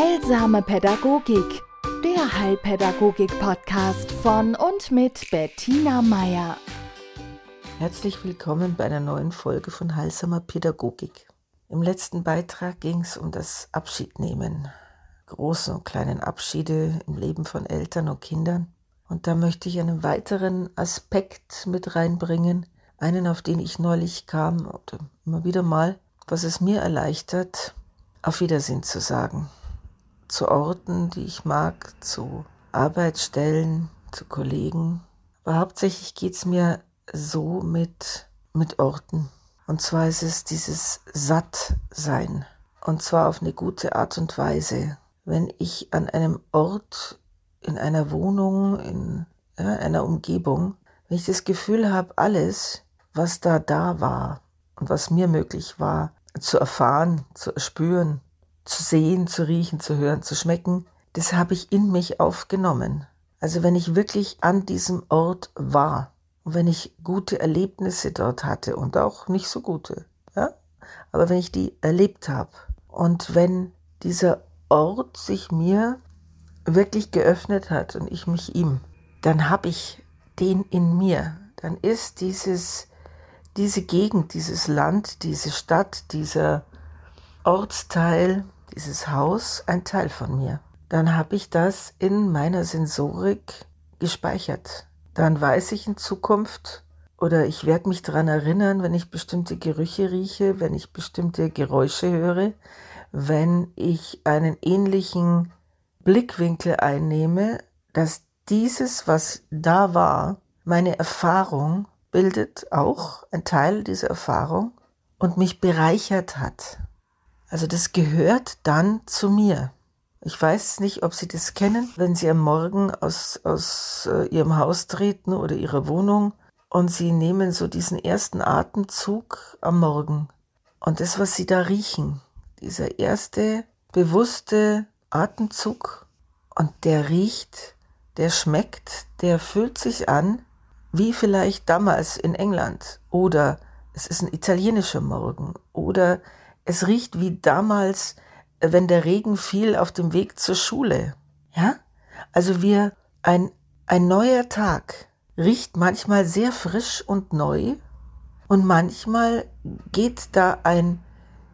Heilsame Pädagogik, der Heilpädagogik-Podcast von und mit Bettina Meier. Herzlich willkommen bei einer neuen Folge von Heilsamer Pädagogik. Im letzten Beitrag ging es um das Abschiednehmen, großen und kleinen Abschiede im Leben von Eltern und Kindern. Und da möchte ich einen weiteren Aspekt mit reinbringen, einen, auf den ich neulich kam oder immer wieder mal, was es mir erleichtert, auf Wiedersehen zu sagen. Zu Orten, die ich mag, zu Arbeitsstellen, zu Kollegen. Aber hauptsächlich geht es mir so mit, mit Orten. Und zwar ist es dieses Sattsein. Und zwar auf eine gute Art und Weise. Wenn ich an einem Ort, in einer Wohnung, in ja, einer Umgebung, wenn ich das Gefühl habe, alles, was da da war und was mir möglich war, zu erfahren, zu spüren, zu sehen, zu riechen, zu hören, zu schmecken, das habe ich in mich aufgenommen. Also wenn ich wirklich an diesem Ort war und wenn ich gute Erlebnisse dort hatte und auch nicht so gute, ja, aber wenn ich die erlebt habe und wenn dieser Ort sich mir wirklich geöffnet hat und ich mich ihm, dann habe ich den in mir. Dann ist dieses diese Gegend, dieses Land, diese Stadt, dieser Ortsteil, dieses Haus ein Teil von mir. Dann habe ich das in meiner Sensorik gespeichert. Dann weiß ich in Zukunft oder ich werde mich daran erinnern, wenn ich bestimmte Gerüche rieche, wenn ich bestimmte Geräusche höre, wenn ich einen ähnlichen Blickwinkel einnehme, dass dieses, was da war, meine Erfahrung bildet auch ein Teil dieser Erfahrung und mich bereichert hat. Also das gehört dann zu mir. Ich weiß nicht, ob Sie das kennen, wenn Sie am Morgen aus, aus äh, Ihrem Haus treten oder Ihrer Wohnung und Sie nehmen so diesen ersten Atemzug am Morgen. Und das, was Sie da riechen, dieser erste bewusste Atemzug und der riecht, der schmeckt, der fühlt sich an wie vielleicht damals in England oder es ist ein italienischer Morgen oder es riecht wie damals, wenn der Regen fiel auf dem Weg zur Schule. Ja? Also wir, ein, ein neuer Tag riecht manchmal sehr frisch und neu und manchmal geht da ein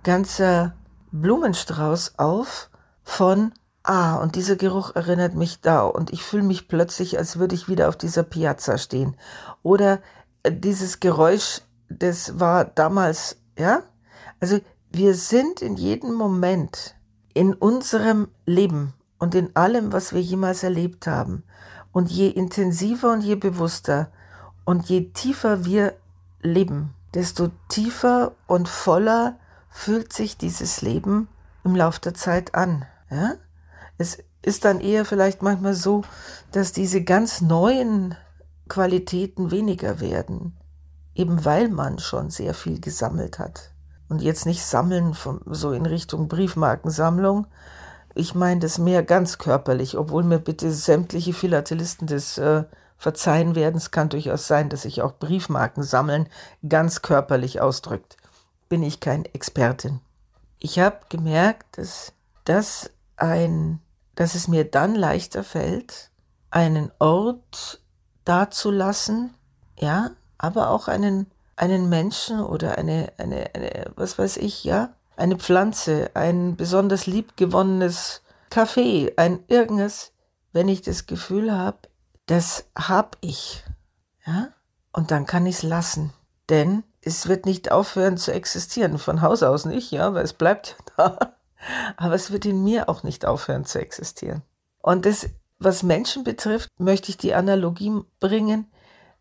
ganzer Blumenstrauß auf von Ah, und dieser Geruch erinnert mich da und ich fühle mich plötzlich, als würde ich wieder auf dieser Piazza stehen. Oder äh, dieses Geräusch, das war damals, ja? Also wir sind in jedem Moment in unserem Leben und in allem, was wir jemals erlebt haben. Und je intensiver und je bewusster und je tiefer wir leben, desto tiefer und voller fühlt sich dieses Leben im Lauf der Zeit an. Ja? Es ist dann eher vielleicht manchmal so, dass diese ganz neuen Qualitäten weniger werden, eben weil man schon sehr viel gesammelt hat. Und jetzt nicht sammeln von, so in Richtung Briefmarkensammlung. Ich meine das mehr ganz körperlich, obwohl mir bitte sämtliche Philatelisten das äh, verzeihen werden. Es kann durchaus sein, dass sich auch Briefmarken sammeln ganz körperlich ausdrückt. Bin ich kein Expertin. Ich habe gemerkt, dass das ein dass es mir dann leichter fällt, einen Ort dazulassen, ja, aber auch einen, einen Menschen oder eine, eine, eine, was weiß ich, ja, eine Pflanze, ein besonders liebgewonnenes Kaffee, ein irgendwas, wenn ich das Gefühl habe, das hab ich, ja, und dann kann ich es lassen, denn es wird nicht aufhören zu existieren, von Haus aus nicht, ja, weil es bleibt da aber es wird in mir auch nicht aufhören zu existieren. Und das, was Menschen betrifft, möchte ich die Analogie bringen.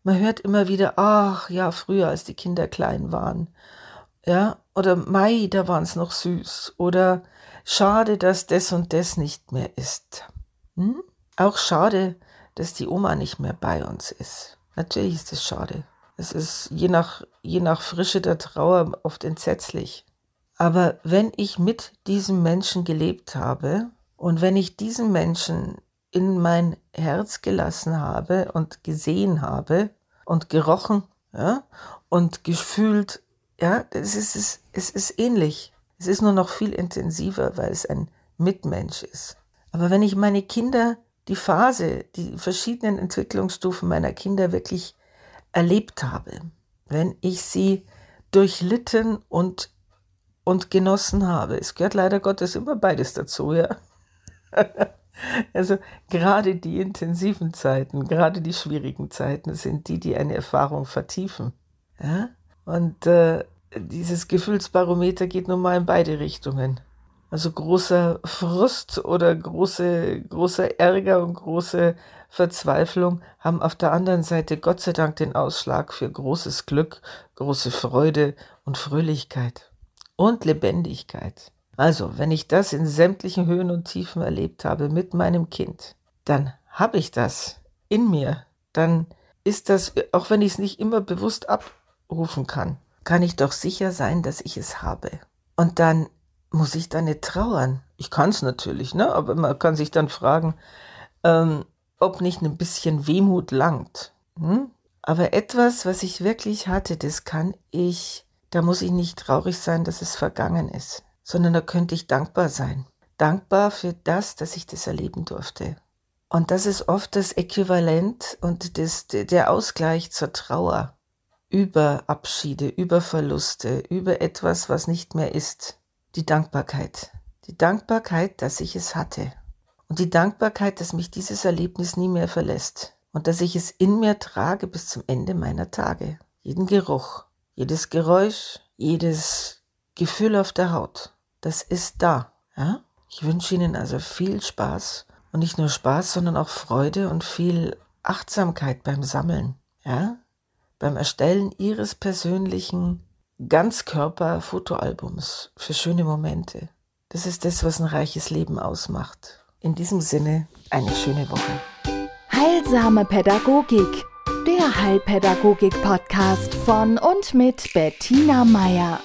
Man hört immer wieder, ach ja, früher, als die Kinder klein waren. Ja, oder Mai, da waren es noch süß. Oder schade, dass das und das nicht mehr ist. Hm? Auch schade, dass die Oma nicht mehr bei uns ist. Natürlich ist es schade. Es ist je nach, je nach Frische der Trauer oft entsetzlich. Aber wenn ich mit diesem Menschen gelebt habe und wenn ich diesen Menschen in mein Herz gelassen habe und gesehen habe und gerochen ja, und gefühlt, ja, es ist, es, es ist ähnlich. Es ist nur noch viel intensiver, weil es ein Mitmensch ist. Aber wenn ich meine Kinder, die Phase, die verschiedenen Entwicklungsstufen meiner Kinder wirklich erlebt habe, wenn ich sie durchlitten und, und genossen habe, es gehört leider Gottes immer beides dazu, ja. Also gerade die intensiven Zeiten, gerade die schwierigen Zeiten sind die, die eine Erfahrung vertiefen. Ja? Und äh, dieses Gefühlsbarometer geht nun mal in beide Richtungen. Also großer Frust oder große, großer Ärger und große Verzweiflung haben auf der anderen Seite Gott sei Dank den Ausschlag für großes Glück, große Freude und Fröhlichkeit und Lebendigkeit. Also, wenn ich das in sämtlichen Höhen und Tiefen erlebt habe mit meinem Kind, dann habe ich das in mir. Dann ist das, auch wenn ich es nicht immer bewusst abrufen kann, kann ich doch sicher sein, dass ich es habe. Und dann muss ich da nicht trauern. Ich kann es natürlich, ne? aber man kann sich dann fragen, ähm, ob nicht ein bisschen Wehmut langt. Hm? Aber etwas, was ich wirklich hatte, das kann ich, da muss ich nicht traurig sein, dass es vergangen ist, sondern da könnte ich dankbar sein. Dankbar für das, dass ich das erleben durfte. Und das ist oft das Äquivalent und das, der Ausgleich zur Trauer über Abschiede, über Verluste, über etwas, was nicht mehr ist. Die Dankbarkeit. Die Dankbarkeit, dass ich es hatte. Und die Dankbarkeit, dass mich dieses Erlebnis nie mehr verlässt. Und dass ich es in mir trage bis zum Ende meiner Tage. Jeden Geruch, jedes Geräusch, jedes Gefühl auf der Haut. Das ist da. Ja? Ich wünsche Ihnen also viel Spaß. Und nicht nur Spaß, sondern auch Freude und viel Achtsamkeit beim Sammeln. Ja? beim Erstellen Ihres persönlichen Ganzkörper-Fotoalbums für schöne Momente. Das ist das, was ein reiches Leben ausmacht. In diesem Sinne eine schöne Woche. Heilsame Pädagogik, der Heilpädagogik-Podcast von und mit Bettina Meier.